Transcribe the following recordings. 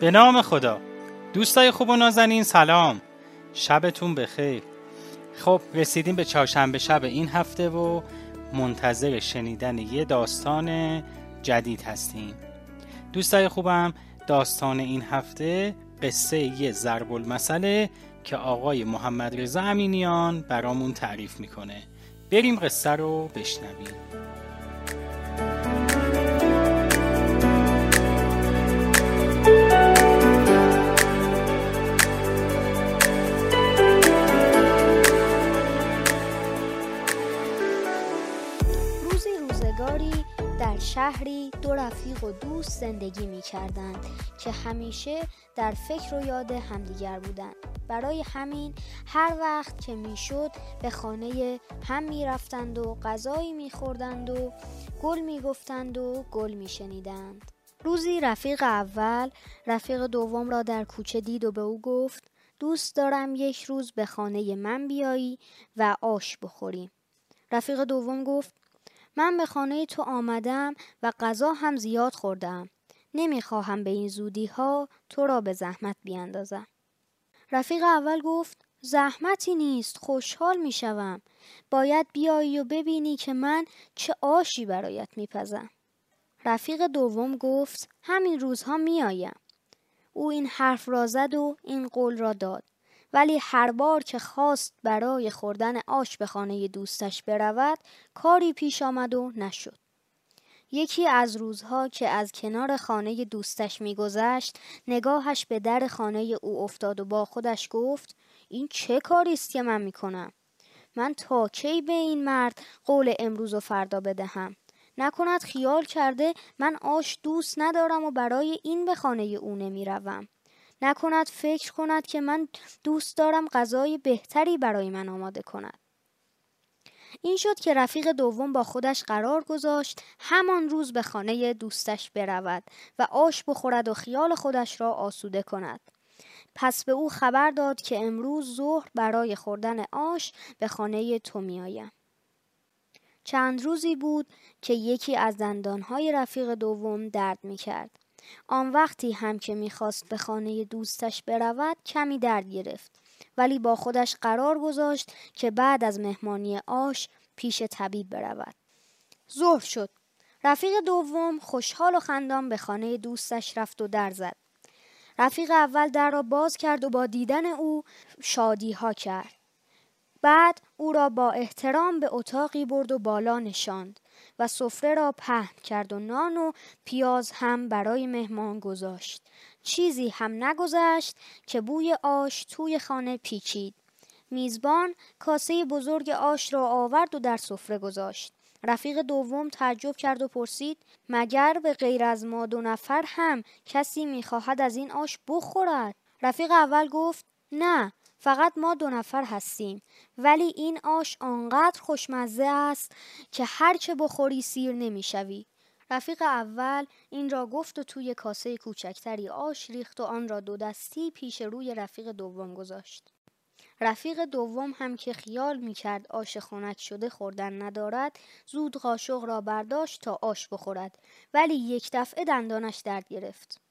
به نام خدا. دوستای خوب و نازنین سلام. شبتون بخیر. خب رسیدیم به چهارشنبه شب این هفته و منتظر شنیدن یه داستان جدید هستیم. دوستای خوبم داستان این هفته قصه یه ضرب المثله که آقای محمد رضا امینیان برامون تعریف می‌کنه. بریم قصه رو بشنویم. در شهری دو رفیق و دوست زندگی می کردند که همیشه در فکر و یاد همدیگر بودند برای همین هر وقت که می‌شد به خانه هم می رفتند و غذایی می خوردند و گل می گفتند و گل می شنیدند. روزی رفیق اول رفیق دوم را در کوچه دید و به او گفت دوست دارم یک روز به خانه من بیایی و آش بخوریم. رفیق دوم گفت من به خانه تو آمدم و غذا هم زیاد خوردم. نمی‌خواهم به این زودی ها تو را به زحمت بیاندازم. رفیق اول گفت زحمتی نیست خوشحال می‌شوم. باید بیایی و ببینی که من چه آشی برایت میپزم. رفیق دوم گفت همین روزها میآیم. او این حرف را زد و این قول را داد. ولی هر بار که خواست برای خوردن آش به خانه دوستش برود کاری پیش آمد و نشد. یکی از روزها که از کنار خانه دوستش میگذشت نگاهش به در خانه او افتاد و با خودش گفت این چه کاری است که من می‌کنم؟ من تا کی به این مرد قول امروز و فردا بدهم؟ نکند خیال کرده من آش دوست ندارم و برای این به خانه او نمی‌روم. نکند فکر کند که من دوست دارم غذای بهتری برای من آماده کند. این شد که رفیق دوم با خودش قرار گذاشت همان روز به خانه دوستش برود و آش بخورد و خیال خودش را آسوده کند. پس به او خبر داد که امروز ظهر برای خوردن آش به خانه تو میآیم چند روزی بود که یکی از دندانهای رفیق دوم درد می کرد. آن وقتی هم که می‌خواست به خانه دوستش برود کمی درد گرفت. ولی با خودش قرار گذاشت که بعد از مهمانی آش پیش طبیب برود. ظهر شد. رفیق دوم خوشحال و خندان به خانه دوستش رفت و در زد. رفیق اول در را باز کرد و با دیدن او شادی ها کرد. بعد او را با احترام به اتاقی برد و بالا نشاند. و سفره را پهن کرد و نان و پیاز هم برای مهمان گذاشت. چیزی هم نگذشت که بوی آش توی خانه پیچید. میزبان کاسه بزرگ آش را آورد و در سفره گذاشت. رفیق دوم تعجب کرد و پرسید مگر به غیر از ما دو نفر هم کسی می‌خواهد از این آش بخورد؟ رفیق اول گفت نه. فقط ما دو نفر هستیم. ولی این آش آنقدر خوشمزه است که هرچه بخوری سیر نمی‌شوی. رفیق اول این را گفت و توی کاسه کوچکتری آش ریخت و آن را دو دستی پیش روی رفیق دوم گذاشت. رفیق دوم هم که خیال می کرد آش خونت شده خوردن ندارد زود قاشق را برداشت تا آش بخورد. ولی یک دفعه دندانش درد گرفت.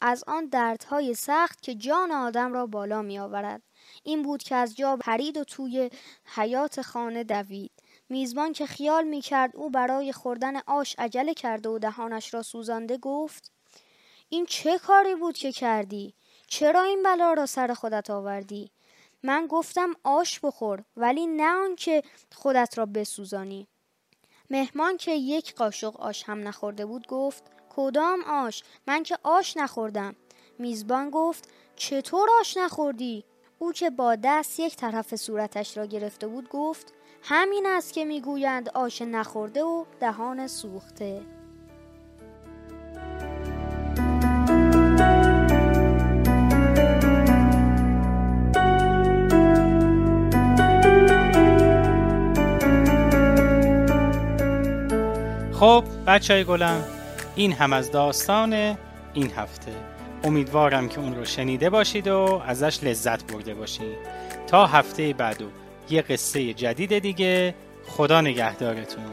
از آن دردهای سخت که جان آدم را بالا می آورد این بود که از جا پرید و توی حیات خانه دوید میزبان که خیال می کرد او برای خوردن آش عجله کرده و دهانش را سوزانده گفت این چه کاری بود که کردی؟ چرا این بلا را سر خودت آوردی؟ من گفتم آش بخور ولی نه آنکه خودت را بسوزانی مهمان که یک قاشق آش هم نخورده بود گفت کدام آش؟ من که آش نخوردم. میزبان گفت چطور آش نخوردی؟ او که با دست یک طرف صورتش را گرفته بود گفت همین است که می‌گویند آش نخورده و دهان سوخته. خب بچه های گلم این هم از داستان این هفته. امیدوارم که اون رو شنیده باشید و ازش لذت برده باشید تا هفته بعد و یه قصه جدید دیگه خدا نگهدارتون.